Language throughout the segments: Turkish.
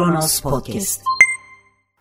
Kronos Podcast.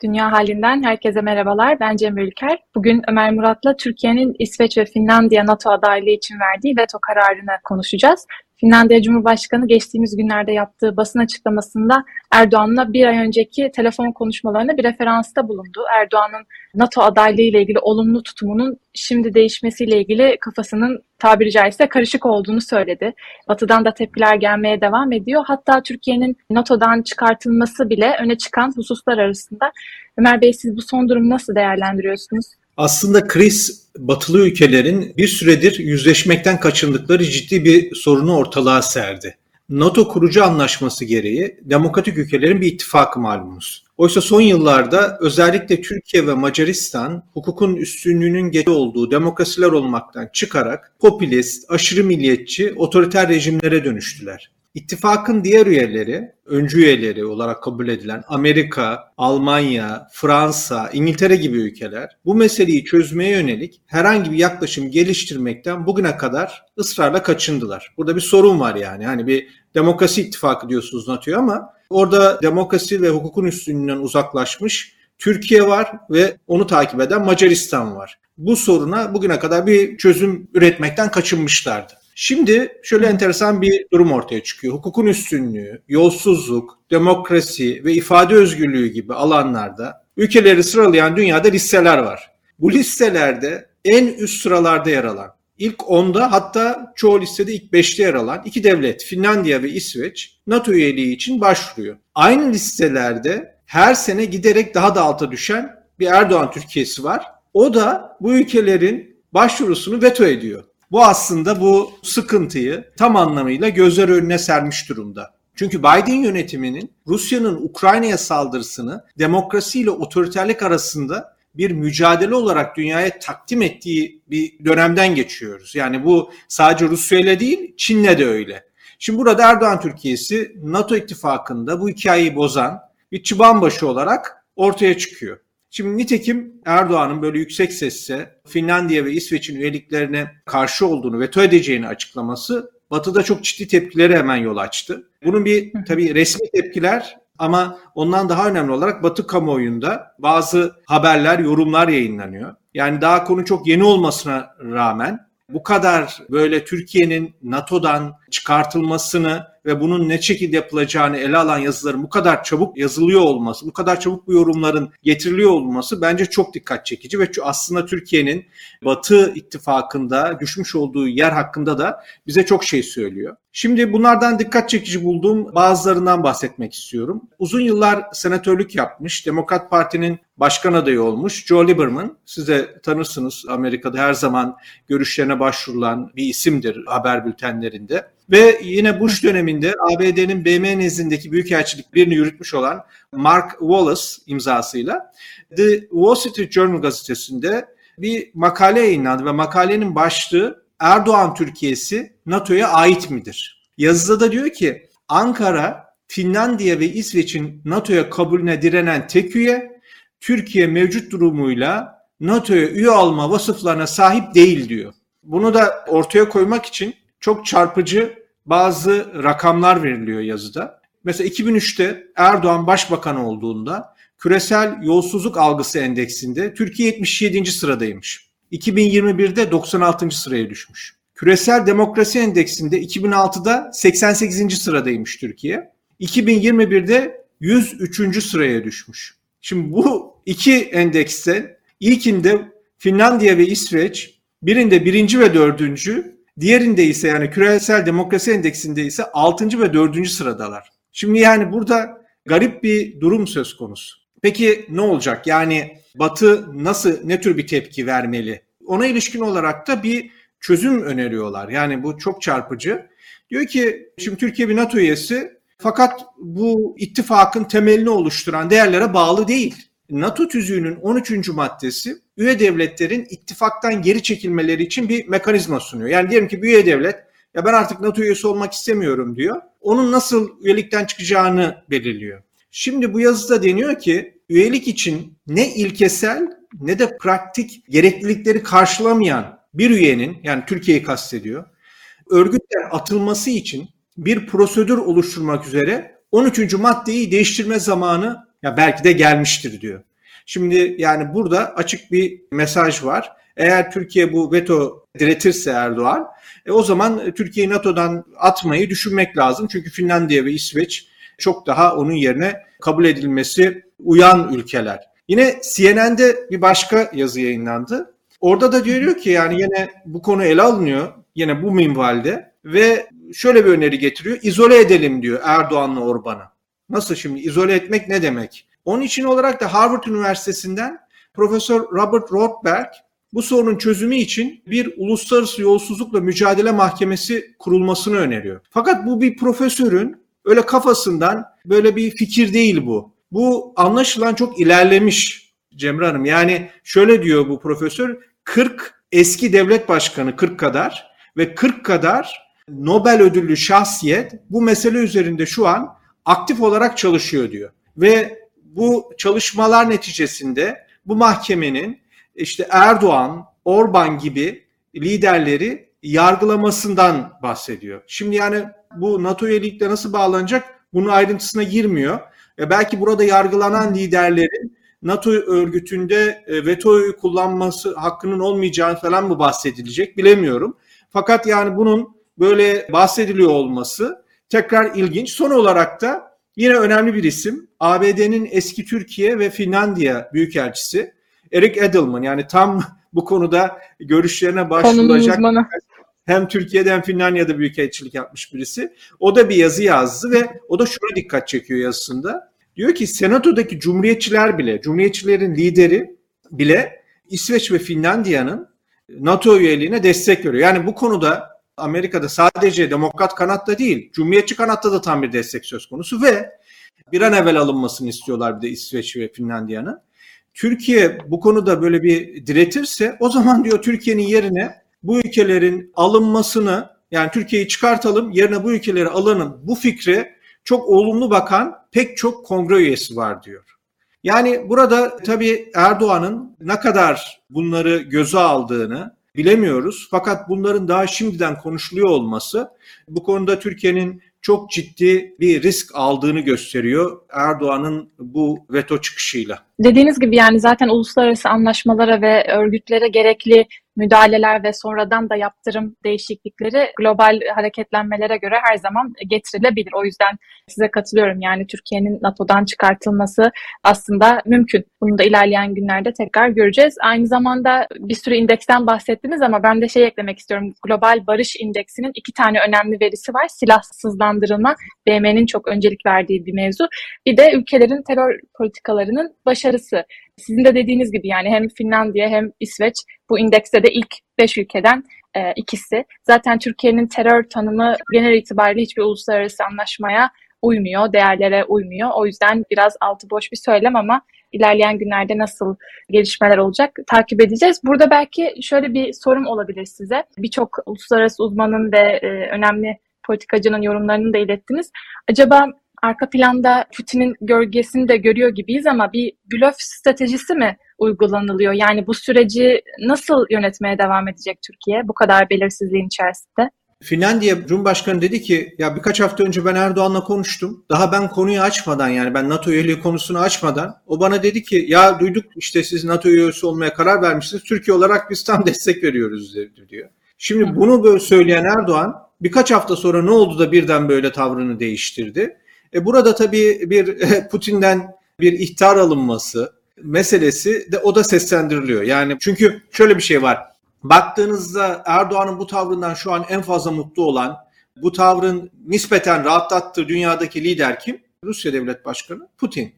Dünya halinden herkese merhabalar. Ben Cemre Ülker. Bugün Ömer Murat'la Türkiye'nin İsveç ve Finlandiya NATO adaylığı için verdiği veto kararını konuşacağız. Finlandiya Cumhurbaşkanı geçtiğimiz günlerde yaptığı basın açıklamasında Erdoğan'la bir ay önceki telefon konuşmalarına bir referansta bulundu. Erdoğan'ın NATO adaylığı ile ilgili olumlu tutumunun şimdi değişmesiyle ilgili kafasının tabiri caizse karışık olduğunu söyledi. Batı'dan da tepkiler gelmeye devam ediyor. Hatta Türkiye'nin NATO'dan çıkartılması bile öne çıkan hususlar arasında. Ömer Bey siz bu son durumu nasıl değerlendiriyorsunuz? Aslında kriz batılı ülkelerin bir süredir yüzleşmekten kaçındıkları ciddi bir sorunu ortalığa serdi. NATO kurucu anlaşması gereği demokratik ülkelerin bir ittifakı malumunuz. Oysa son yıllarda özellikle Türkiye ve Macaristan hukukun üstünlüğünün geç olduğu demokrasiler olmaktan çıkarak popülist, aşırı milliyetçi, otoriter rejimlere dönüştüler. İttifakın diğer üyeleri, öncü üyeleri olarak kabul edilen Amerika, Almanya, Fransa, İngiltere gibi ülkeler bu meseleyi çözmeye yönelik herhangi bir yaklaşım geliştirmekten bugüne kadar ısrarla kaçındılar. Burada bir sorun var yani. Hani bir demokrasi ittifakı diyorsunuz NATO'ya ama orada demokrasi ve hukukun üstünlüğünden uzaklaşmış Türkiye var ve onu takip eden Macaristan var. Bu soruna bugüne kadar bir çözüm üretmekten kaçınmışlardı. Şimdi şöyle enteresan bir durum ortaya çıkıyor. Hukukun üstünlüğü, yolsuzluk, demokrasi ve ifade özgürlüğü gibi alanlarda ülkeleri sıralayan dünyada listeler var. Bu listelerde en üst sıralarda yer alan, ilk 10'da hatta çoğu listede ilk 5'te yer alan iki devlet Finlandiya ve İsveç NATO üyeliği için başvuruyor. Aynı listelerde her sene giderek daha da alta düşen bir Erdoğan Türkiye'si var. O da bu ülkelerin başvurusunu veto ediyor. Bu aslında bu sıkıntıyı tam anlamıyla gözler önüne sermiş durumda. Çünkü Biden yönetiminin Rusya'nın Ukrayna'ya saldırısını demokrasiyle otoriterlik arasında bir mücadele olarak dünyaya takdim ettiği bir dönemden geçiyoruz. Yani bu sadece Rusya ile değil, Çin'le de öyle. Şimdi burada Erdoğan Türkiye'si NATO ittifakında bu hikayeyi bozan bir çıban başı olarak ortaya çıkıyor. Şimdi nitekim Erdoğan'ın böyle yüksek sesle Finlandiya ve İsveç'in üyeliklerine karşı olduğunu, veto edeceğini açıklaması Batı'da çok ciddi tepkilere hemen yol açtı. Bunun bir tabii resmi tepkiler ama ondan daha önemli olarak Batı kamuoyunda bazı haberler, yorumlar yayınlanıyor. Yani daha konu çok yeni olmasına rağmen bu kadar böyle Türkiye'nin NATO'dan çıkartılmasını ve bunun ne şekilde yapılacağını ele alan yazıların bu kadar çabuk yazılıyor olması, bu kadar çabuk bu yorumların getiriliyor olması bence çok dikkat çekici ve aslında Türkiye'nin Batı ittifakında düşmüş olduğu yer hakkında da bize çok şey söylüyor. Şimdi bunlardan dikkat çekici bulduğum bazılarından bahsetmek istiyorum. Uzun yıllar senatörlük yapmış, Demokrat Parti'nin başkan adayı olmuş Joe Lieberman. Size tanırsınız Amerika'da her zaman görüşlerine başvurulan bir isimdir haber bültenlerinde. Ve yine Bush döneminde ABD'nin BM nezdindeki büyükelçilik birini yürütmüş olan Mark Wallace imzasıyla The Wall Street Journal gazetesinde bir makale yayınlandı ve makalenin başlığı Erdoğan Türkiye'si NATO'ya ait midir? Yazıda da diyor ki Ankara, Finlandiya ve İsveç'in NATO'ya kabulüne direnen tek üye, Türkiye mevcut durumuyla NATO'ya üye alma vasıflarına sahip değil diyor. Bunu da ortaya koymak için çok çarpıcı bazı rakamlar veriliyor yazıda. Mesela 2003'te Erdoğan başbakan olduğunda küresel yolsuzluk algısı endeksinde Türkiye 77. sıradaymış. 2021'de 96. sıraya düşmüş. Küresel demokrasi endeksinde 2006'da 88. sıradaymış Türkiye. 2021'de 103. sıraya düşmüş. Şimdi bu iki endekste ilkinde Finlandiya ve İsveç birinde birinci ve dördüncü, Diğerinde ise yani küresel demokrasi endeksinde ise 6. ve 4. sıradalar. Şimdi yani burada garip bir durum söz konusu. Peki ne olacak? Yani Batı nasıl ne tür bir tepki vermeli? Ona ilişkin olarak da bir çözüm öneriyorlar. Yani bu çok çarpıcı. Diyor ki şimdi Türkiye bir NATO üyesi fakat bu ittifakın temelini oluşturan değerlere bağlı değil. NATO tüzüğünün 13. maddesi üye devletlerin ittifaktan geri çekilmeleri için bir mekanizma sunuyor. Yani diyelim ki bir üye devlet ya ben artık NATO üyesi olmak istemiyorum diyor. Onun nasıl üyelikten çıkacağını belirliyor. Şimdi bu yazıda deniyor ki üyelik için ne ilkesel ne de pratik gereklilikleri karşılamayan bir üyenin yani Türkiye'yi kastediyor. Örgütten atılması için bir prosedür oluşturmak üzere 13. maddeyi değiştirme zamanı ya belki de gelmiştir diyor. Şimdi yani burada açık bir mesaj var. Eğer Türkiye bu veto diretirse Erdoğan, e, o zaman Türkiye'yi NATO'dan atmayı düşünmek lazım. Çünkü Finlandiya ve İsveç çok daha onun yerine kabul edilmesi uyan ülkeler. Yine CNN'de bir başka yazı yayınlandı. Orada da diyor ki yani yine bu konu ele alınıyor. Yine bu minvalde ve şöyle bir öneri getiriyor. İzole edelim diyor Erdoğan'la Orban'ı. Nasıl şimdi izole etmek ne demek? Onun için olarak da Harvard Üniversitesi'nden Profesör Robert Rothberg bu sorunun çözümü için bir uluslararası yolsuzlukla mücadele mahkemesi kurulmasını öneriyor. Fakat bu bir profesörün öyle kafasından böyle bir fikir değil bu. Bu anlaşılan çok ilerlemiş Cemre Hanım. Yani şöyle diyor bu profesör 40 eski devlet başkanı 40 kadar ve 40 kadar Nobel ödüllü şahsiyet bu mesele üzerinde şu an aktif olarak çalışıyor diyor. Ve bu çalışmalar neticesinde bu mahkemenin işte Erdoğan, Orban gibi liderleri yargılamasından bahsediyor. Şimdi yani bu NATO üyelikle nasıl bağlanacak bunun ayrıntısına girmiyor. E belki burada yargılanan liderlerin NATO örgütünde e, vetoyu kullanması hakkının olmayacağı falan mı bahsedilecek bilemiyorum. Fakat yani bunun böyle bahsediliyor olması tekrar ilginç. Son olarak da yine önemli bir isim ABD'nin eski Türkiye ve Finlandiya Büyükelçisi Eric Edelman yani tam bu konuda görüşlerine başvuracak hem Türkiye'de hem Finlandiya'da büyükelçilik yapmış birisi. O da bir yazı yazdı ve o da şuna dikkat çekiyor yazısında. Diyor ki senatodaki cumhuriyetçiler bile, cumhuriyetçilerin lideri bile İsveç ve Finlandiya'nın NATO üyeliğine destek veriyor. Yani bu konuda Amerika'da sadece demokrat kanatta değil, cumhuriyetçi kanatta da tam bir destek söz konusu ve bir an evvel alınmasını istiyorlar bir de İsveç ve Finlandiya'nın. Türkiye bu konuda böyle bir diretirse o zaman diyor Türkiye'nin yerine bu ülkelerin alınmasını yani Türkiye'yi çıkartalım yerine bu ülkeleri alalım bu fikre çok olumlu bakan pek çok kongre üyesi var diyor. Yani burada tabii Erdoğan'ın ne kadar bunları göze aldığını bilemiyoruz. Fakat bunların daha şimdiden konuşuluyor olması bu konuda Türkiye'nin çok ciddi bir risk aldığını gösteriyor Erdoğan'ın bu veto çıkışıyla. Dediğiniz gibi yani zaten uluslararası anlaşmalara ve örgütlere gerekli müdahaleler ve sonradan da yaptırım değişiklikleri global hareketlenmelere göre her zaman getirilebilir. O yüzden size katılıyorum. Yani Türkiye'nin NATO'dan çıkartılması aslında mümkün. Bunu da ilerleyen günlerde tekrar göreceğiz. Aynı zamanda bir sürü indeksten bahsettiniz ama ben de şey eklemek istiyorum. Global Barış İndeksinin iki tane önemli verisi var. Silahsızlandırılma, BM'nin çok öncelik verdiği bir mevzu. Bir de ülkelerin terör politikalarının başarısı. Sizin de dediğiniz gibi yani hem Finlandiya hem İsveç bu indekste de ilk 5 ülkeden e, ikisi. Zaten Türkiye'nin terör tanımı genel itibariyle hiçbir uluslararası anlaşmaya uymuyor, değerlere uymuyor. O yüzden biraz altı boş bir söylem ama ilerleyen günlerde nasıl gelişmeler olacak takip edeceğiz. Burada belki şöyle bir sorum olabilir size. Birçok uluslararası uzmanın ve e, önemli politikacının yorumlarını da ilettiniz. Acaba arka planda Putin'in gölgesini de görüyor gibiyiz ama bir blöf stratejisi mi uygulanılıyor? Yani bu süreci nasıl yönetmeye devam edecek Türkiye bu kadar belirsizliğin içerisinde? Finlandiya Cumhurbaşkanı dedi ki ya birkaç hafta önce ben Erdoğan'la konuştum. Daha ben konuyu açmadan yani ben NATO üyeliği konusunu açmadan o bana dedi ki ya duyduk işte siz NATO üyesi olmaya karar vermişsiniz. Türkiye olarak biz tam destek veriyoruz diyor. Şimdi bunu böyle söyleyen Erdoğan birkaç hafta sonra ne oldu da birden böyle tavrını değiştirdi? E burada tabii bir Putin'den bir ihtar alınması meselesi de o da seslendiriliyor. Yani çünkü şöyle bir şey var. Baktığınızda Erdoğan'ın bu tavrından şu an en fazla mutlu olan, bu tavrın nispeten rahatlattığı dünyadaki lider kim? Rusya Devlet Başkanı Putin.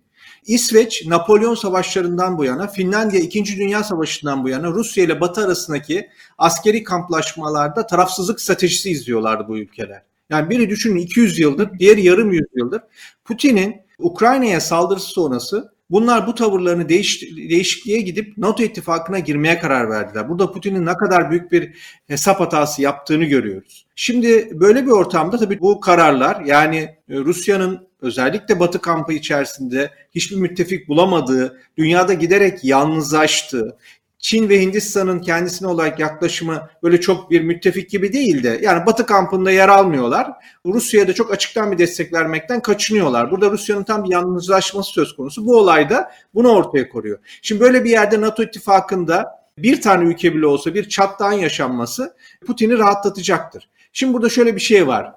İsveç Napolyon savaşlarından bu yana, Finlandiya 2. Dünya Savaşı'ndan bu yana Rusya ile Batı arasındaki askeri kamplaşmalarda tarafsızlık stratejisi izliyorlardı bu ülkeler. Yani biri düşünün 200 yıldır, diğeri yarım yüzyıldır. Putin'in Ukrayna'ya saldırısı sonrası bunlar bu tavırlarını değiş, değişikliğe gidip NATO ittifakına girmeye karar verdiler. Burada Putin'in ne kadar büyük bir hesap hatası yaptığını görüyoruz. Şimdi böyle bir ortamda tabii bu kararlar yani e, Rusya'nın özellikle Batı kampı içerisinde hiçbir müttefik bulamadığı, dünyada giderek yalnızlaştığı, Çin ve Hindistan'ın kendisine olarak yaklaşımı böyle çok bir müttefik gibi değil de yani Batı kampında yer almıyorlar. Rusya'ya da çok açıktan bir destek vermekten kaçınıyorlar. Burada Rusya'nın tam bir yalnızlaşması söz konusu. Bu olayda bunu ortaya koruyor. Şimdi böyle bir yerde NATO ittifakında bir tane ülke bile olsa bir çatlağın yaşanması Putin'i rahatlatacaktır. Şimdi burada şöyle bir şey var.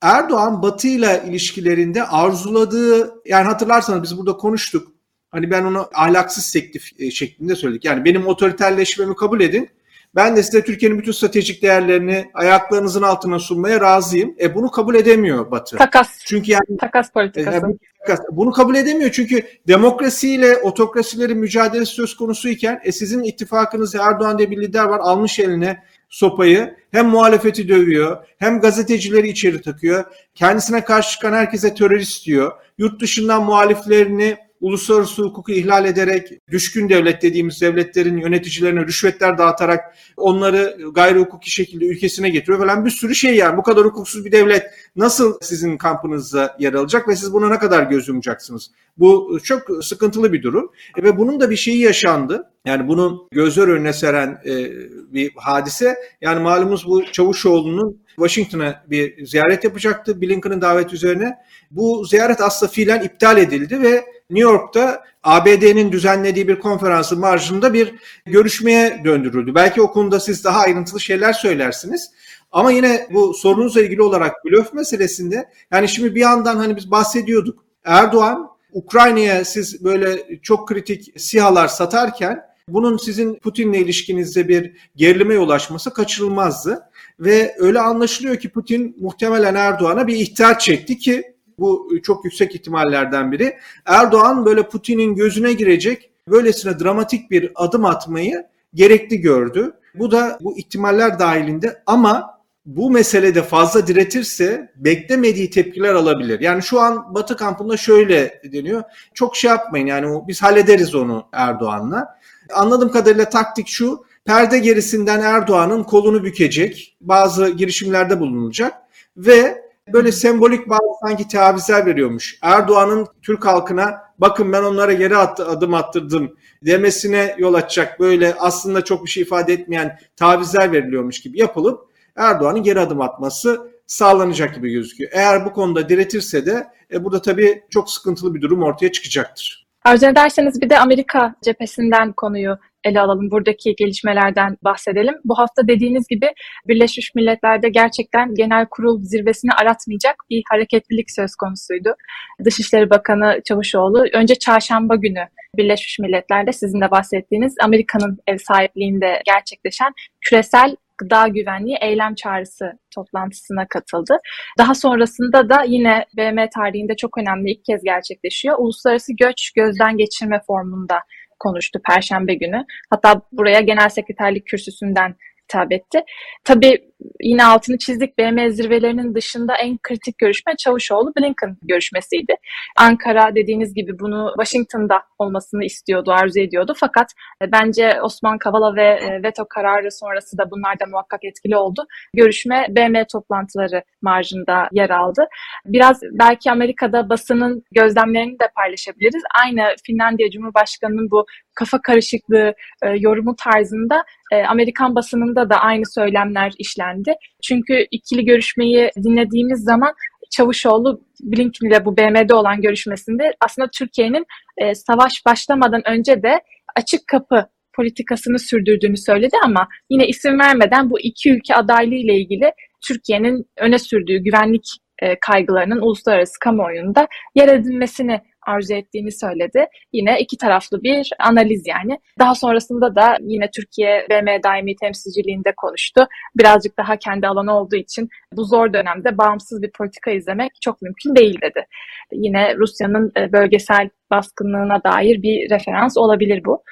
Erdoğan Batı ile ilişkilerinde arzuladığı yani hatırlarsanız biz burada konuştuk. Hani ben onu ahlaksız teklif e, şeklinde söyledik. Yani benim otoriterleşmemi kabul edin. Ben de size Türkiye'nin bütün stratejik değerlerini ayaklarınızın altına sunmaya razıyım. E bunu kabul edemiyor Batı. Takas. Çünkü yani takas politikası. E, takas. Bunu kabul edemiyor çünkü demokrasiyle otokrasilerin mücadelesi söz konusu iken e, sizin ittifakınız Erdoğan diye bir lider var almış eline sopayı hem muhalefeti dövüyor hem gazetecileri içeri takıyor. Kendisine karşı çıkan herkese terörist diyor. Yurt dışından muhaliflerini uluslararası hukuku ihlal ederek düşkün devlet dediğimiz devletlerin yöneticilerine rüşvetler dağıtarak onları gayri hukuki şekilde ülkesine getiriyor falan bir sürü şey yani bu kadar hukuksuz bir devlet nasıl sizin kampınızda yer alacak ve siz buna ne kadar göz yumacaksınız? Bu çok sıkıntılı bir durum e, ve bunun da bir şeyi yaşandı. Yani bunu gözler önüne seren e, bir hadise. Yani malumuz bu Çavuşoğlu'nun Washington'a bir ziyaret yapacaktı Blinken'ın davet üzerine. Bu ziyaret aslında fiilen iptal edildi ve New York'ta ABD'nin düzenlediği bir konferansın marjında bir görüşmeye döndürüldü. Belki o konuda siz daha ayrıntılı şeyler söylersiniz. Ama yine bu sorunuzla ilgili olarak blöf meselesinde yani şimdi bir yandan hani biz bahsediyorduk. Erdoğan Ukrayna'ya siz böyle çok kritik sihalar satarken bunun sizin Putin'le ilişkinizde bir gerilime yol açması kaçırılmazdı. Ve öyle anlaşılıyor ki Putin muhtemelen Erdoğan'a bir ihtiyaç çekti ki bu çok yüksek ihtimallerden biri. Erdoğan böyle Putin'in gözüne girecek böylesine dramatik bir adım atmayı gerekli gördü. Bu da bu ihtimaller dahilinde ama bu meselede fazla diretirse beklemediği tepkiler alabilir. Yani şu an Batı kampında şöyle deniyor. Çok şey yapmayın yani biz hallederiz onu Erdoğan'la. Anladığım kadarıyla taktik şu. Perde gerisinden Erdoğan'ın kolunu bükecek. Bazı girişimlerde bulunacak ve böyle sembolik bazı sanki tavizler veriyormuş. Erdoğan'ın Türk halkına bakın ben onlara geri at, adım attırdım demesine yol açacak böyle aslında çok bir şey ifade etmeyen tavizler veriliyormuş gibi yapılıp Erdoğan'ın geri adım atması sağlanacak gibi gözüküyor. Eğer bu konuda diretirse de e, burada tabii çok sıkıntılı bir durum ortaya çıkacaktır. Arzu ederseniz bir de Amerika cephesinden konuyu ele alalım. Buradaki gelişmelerden bahsedelim. Bu hafta dediğiniz gibi Birleşmiş Milletler'de gerçekten genel kurul zirvesini aratmayacak bir hareketlilik söz konusuydu. Dışişleri Bakanı Çavuşoğlu önce çarşamba günü Birleşmiş Milletler'de sizin de bahsettiğiniz Amerika'nın ev sahipliğinde gerçekleşen küresel gıda güvenliği eylem çağrısı toplantısına katıldı. Daha sonrasında da yine BM tarihinde çok önemli ilk kez gerçekleşiyor. Uluslararası Göç Gözden Geçirme Formu'nda konuştu Perşembe günü. Hatta buraya genel sekreterlik kürsüsünden hitap etti. Tabii yine altını çizdik BM zirvelerinin dışında en kritik görüşme Çavuşoğlu Blinken görüşmesiydi. Ankara dediğiniz gibi bunu Washington'da olmasını istiyordu, arzu ediyordu. Fakat e, bence Osman Kavala ve e, veto kararı sonrası da bunlar da muhakkak etkili oldu. Görüşme BM toplantıları marjında yer aldı. Biraz belki Amerika'da basının gözlemlerini de paylaşabiliriz. Aynı Finlandiya Cumhurbaşkanı'nın bu kafa karışıklığı e, yorumu tarzında Amerikan basınında da aynı söylemler işlendi. Çünkü ikili görüşmeyi dinlediğimiz zaman Çavuşoğlu Blinken ile bu BM'de olan görüşmesinde aslında Türkiye'nin e, savaş başlamadan önce de açık kapı politikasını sürdürdüğünü söyledi ama yine isim vermeden bu iki ülke adaylığı ile ilgili Türkiye'nin öne sürdüğü güvenlik e, kaygılarının uluslararası kamuoyunda yer edinmesini arzu ettiğini söyledi. Yine iki taraflı bir analiz yani. Daha sonrasında da yine Türkiye BM daimi temsilciliğinde konuştu. Birazcık daha kendi alanı olduğu için bu zor dönemde bağımsız bir politika izlemek çok mümkün değil dedi. Yine Rusya'nın e, bölgesel baskınlığına dair bir referans olabilir bu.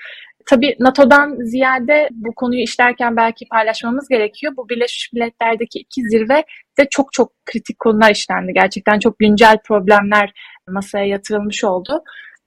Tabii NATO'dan ziyade bu konuyu işlerken belki paylaşmamız gerekiyor. Bu Birleşmiş Milletler'deki iki zirve de çok çok kritik konular işlendi. Gerçekten çok güncel problemler masaya yatırılmış oldu.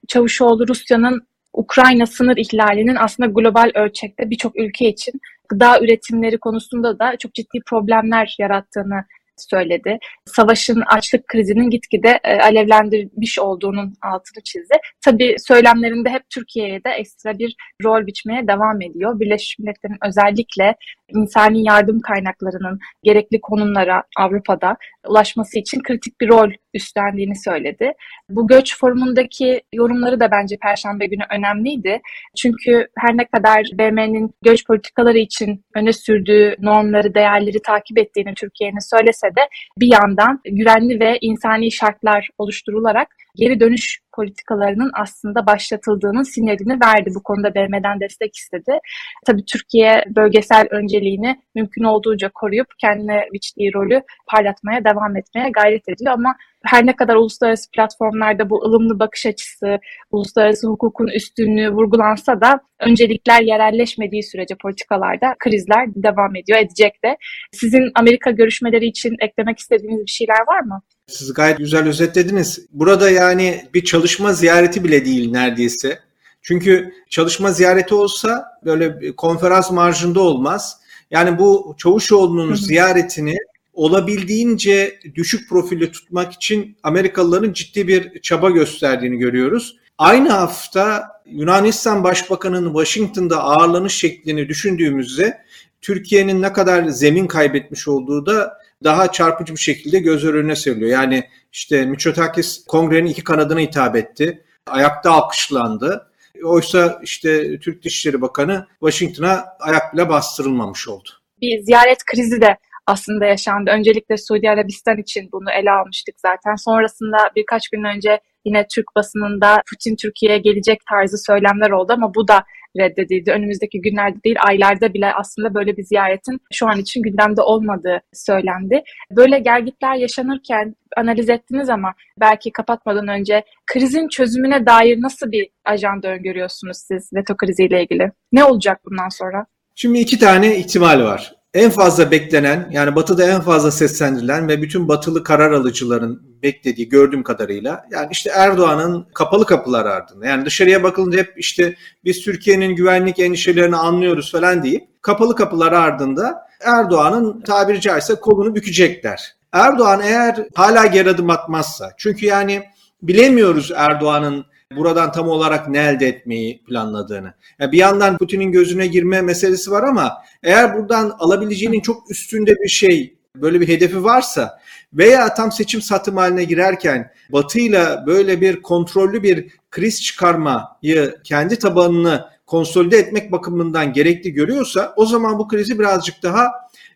Çavuşoğlu Rusya'nın Ukrayna sınır ihlalinin aslında global ölçekte birçok ülke için gıda üretimleri konusunda da çok ciddi problemler yarattığını söyledi. Savaşın açlık krizinin gitgide e, alevlendirmiş olduğunun altını çizdi. Tabii söylemlerinde hep Türkiye'ye de ekstra bir rol biçmeye devam ediyor. Birleşmiş Milletler'in özellikle insani yardım kaynaklarının gerekli konumlara Avrupa'da ulaşması için kritik bir rol üstlendiğini söyledi. Bu göç forumundaki yorumları da bence Perşembe günü önemliydi. Çünkü her ne kadar BM'nin göç politikaları için öne sürdüğü normları, değerleri takip ettiğini Türkiye'nin söylese de bir yandan güvenli ve insani şartlar oluşturularak geri dönüş politikalarının aslında başlatıldığının sinyalini verdi. Bu konuda BM'den destek istedi. Tabii Türkiye bölgesel önceliğini mümkün olduğunca koruyup kendine biçtiği rolü parlatmaya devam etmeye gayret ediyor ama her ne kadar uluslararası platformlarda bu ılımlı bakış açısı, uluslararası hukukun üstünlüğü vurgulansa da öncelikler yerelleşmediği sürece politikalarda krizler devam ediyor, edecek de. Sizin Amerika görüşmeleri için eklemek istediğiniz bir şeyler var mı? Siz gayet güzel özetlediniz. Burada yani bir çalışma ziyareti bile değil neredeyse. Çünkü çalışma ziyareti olsa böyle konferans marjında olmaz. Yani bu Çavuşoğlu'nun ziyaretini olabildiğince düşük profilde tutmak için Amerikalıların ciddi bir çaba gösterdiğini görüyoruz. Aynı hafta Yunanistan Başbakanı'nın Washington'da ağırlanış şeklini düşündüğümüzde Türkiye'nin ne kadar zemin kaybetmiş olduğu da daha çarpıcı bir şekilde göz önüne seriliyor. Yani işte Mitsotakis kongrenin iki kanadına hitap etti. Ayakta alkışlandı. Oysa işte Türk Dışişleri Bakanı Washington'a ayak bile bastırılmamış oldu. Bir ziyaret krizi de aslında yaşandı. Öncelikle Suudi Arabistan için bunu ele almıştık zaten. Sonrasında birkaç gün önce yine Türk basınında Putin Türkiye'ye gelecek tarzı söylemler oldu ama bu da reddedildi. Önümüzdeki günlerde değil aylarda bile aslında böyle bir ziyaretin şu an için gündemde olmadığı söylendi. Böyle gergitler yaşanırken analiz ettiniz ama belki kapatmadan önce krizin çözümüne dair nasıl bir ajanda öngörüyorsunuz siz veto kriziyle ilgili? Ne olacak bundan sonra? Şimdi iki tane ihtimal var en fazla beklenen yani batıda en fazla seslendirilen ve bütün batılı karar alıcıların beklediği gördüğüm kadarıyla yani işte Erdoğan'ın kapalı kapılar ardında yani dışarıya bakılınca hep işte biz Türkiye'nin güvenlik endişelerini anlıyoruz falan deyip kapalı kapılar ardında Erdoğan'ın tabiri caizse kolunu bükecekler. Erdoğan eğer hala geri adım atmazsa çünkü yani bilemiyoruz Erdoğan'ın buradan tam olarak ne elde etmeyi planladığını. Yani bir yandan Putin'in gözüne girme meselesi var ama eğer buradan alabileceğinin çok üstünde bir şey, böyle bir hedefi varsa veya tam seçim satım haline girerken Batı'yla böyle bir kontrollü bir kriz çıkarmayı kendi tabanını konsolide etmek bakımından gerekli görüyorsa o zaman bu krizi birazcık daha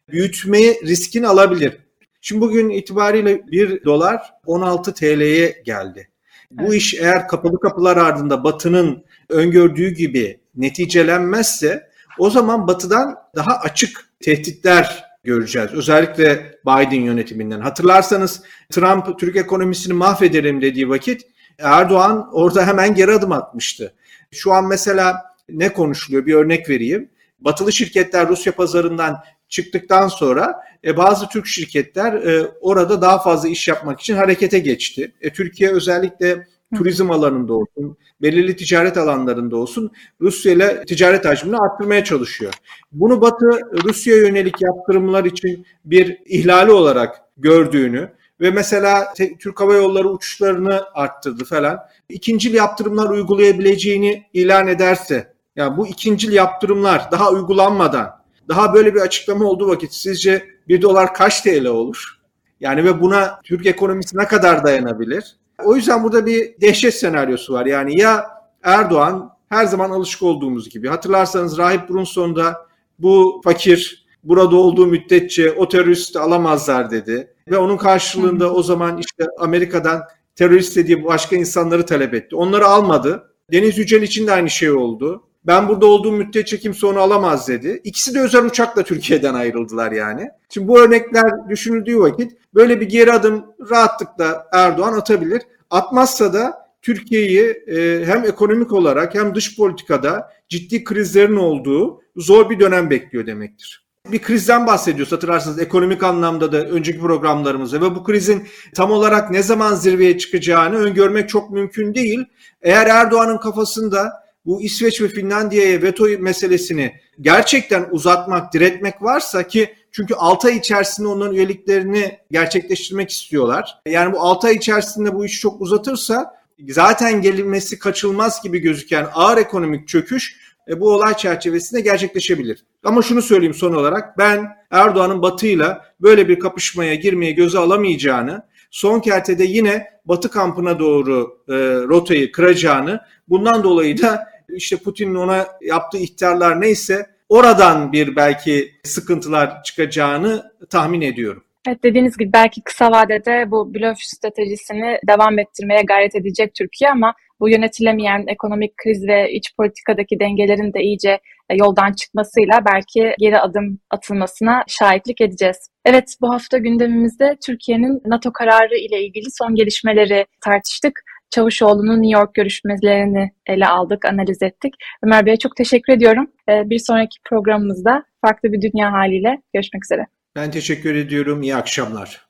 büyütmeye riskini alabilir. Şimdi bugün itibariyle 1 dolar 16 TL'ye geldi. Bu iş eğer kapalı kapılar ardında Batı'nın öngördüğü gibi neticelenmezse o zaman Batı'dan daha açık tehditler göreceğiz. Özellikle Biden yönetiminden. Hatırlarsanız Trump Türk ekonomisini mahvederim dediği vakit Erdoğan orada hemen geri adım atmıştı. Şu an mesela ne konuşuluyor bir örnek vereyim. Batılı şirketler Rusya pazarından çıktıktan sonra e, bazı Türk şirketler e, orada daha fazla iş yapmak için harekete geçti. E, Türkiye özellikle turizm alanında olsun, belirli ticaret alanlarında olsun Rusya ile ticaret hacmini arttırmaya çalışıyor. Bunu Batı Rusya yönelik yaptırımlar için bir ihlali olarak gördüğünü ve mesela Türk Hava Yolları uçuşlarını arttırdı falan. İkincil yaptırımlar uygulayabileceğini ilan ederse, yani bu ikincil yaptırımlar daha uygulanmadan daha böyle bir açıklama olduğu vakit sizce 1 dolar kaç TL olur? Yani ve buna Türk ekonomisi ne kadar dayanabilir? O yüzden burada bir dehşet senaryosu var. Yani ya Erdoğan her zaman alışık olduğumuz gibi hatırlarsanız Rahip Brunson da bu fakir burada olduğu müddetçe o teröristi alamazlar dedi. Ve onun karşılığında o zaman işte Amerika'dan terörist dediği başka insanları talep etti. Onları almadı. Deniz Yücel için de aynı şey oldu. Ben burada olduğum müddetçe kimse onu alamaz dedi. İkisi de özel uçakla Türkiye'den ayrıldılar yani. Şimdi bu örnekler düşünüldüğü vakit böyle bir geri adım rahatlıkla Erdoğan atabilir. Atmazsa da Türkiye'yi e, hem ekonomik olarak hem dış politikada ciddi krizlerin olduğu zor bir dönem bekliyor demektir. Bir krizden bahsediyoruz hatırlarsınız ekonomik anlamda da önceki programlarımızda ve bu krizin tam olarak ne zaman zirveye çıkacağını öngörmek çok mümkün değil. Eğer Erdoğan'ın kafasında bu İsveç ve Finlandiya'ya veto meselesini gerçekten uzatmak, diretmek varsa ki Çünkü 6 ay içerisinde onların üyeliklerini gerçekleştirmek istiyorlar. Yani bu 6 ay içerisinde bu işi çok uzatırsa zaten gelinmesi kaçılmaz gibi gözüken ağır ekonomik çöküş e, bu olay çerçevesinde gerçekleşebilir. Ama şunu söyleyeyim son olarak ben Erdoğan'ın Batı'yla böyle bir kapışmaya girmeye göze alamayacağını, son kertede yine Batı kampına doğru e, rotayı kıracağını, bundan dolayı da işte Putin'in ona yaptığı ihtarlar neyse oradan bir belki sıkıntılar çıkacağını tahmin ediyorum. Evet dediğiniz gibi belki kısa vadede bu blöf stratejisini devam ettirmeye gayret edecek Türkiye ama bu yönetilemeyen ekonomik kriz ve iç politikadaki dengelerin de iyice e, yoldan çıkmasıyla belki geri adım atılmasına şahitlik edeceğiz. Evet bu hafta gündemimizde Türkiye'nin NATO kararı ile ilgili son gelişmeleri tartıştık. Çavuşoğlu'nun New York görüşmelerini ele aldık, analiz ettik. Ömer Bey'e çok teşekkür ediyorum. E, bir sonraki programımızda farklı bir dünya haliyle görüşmek üzere. Ben teşekkür ediyorum. İyi akşamlar.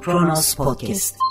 Kronos Podcast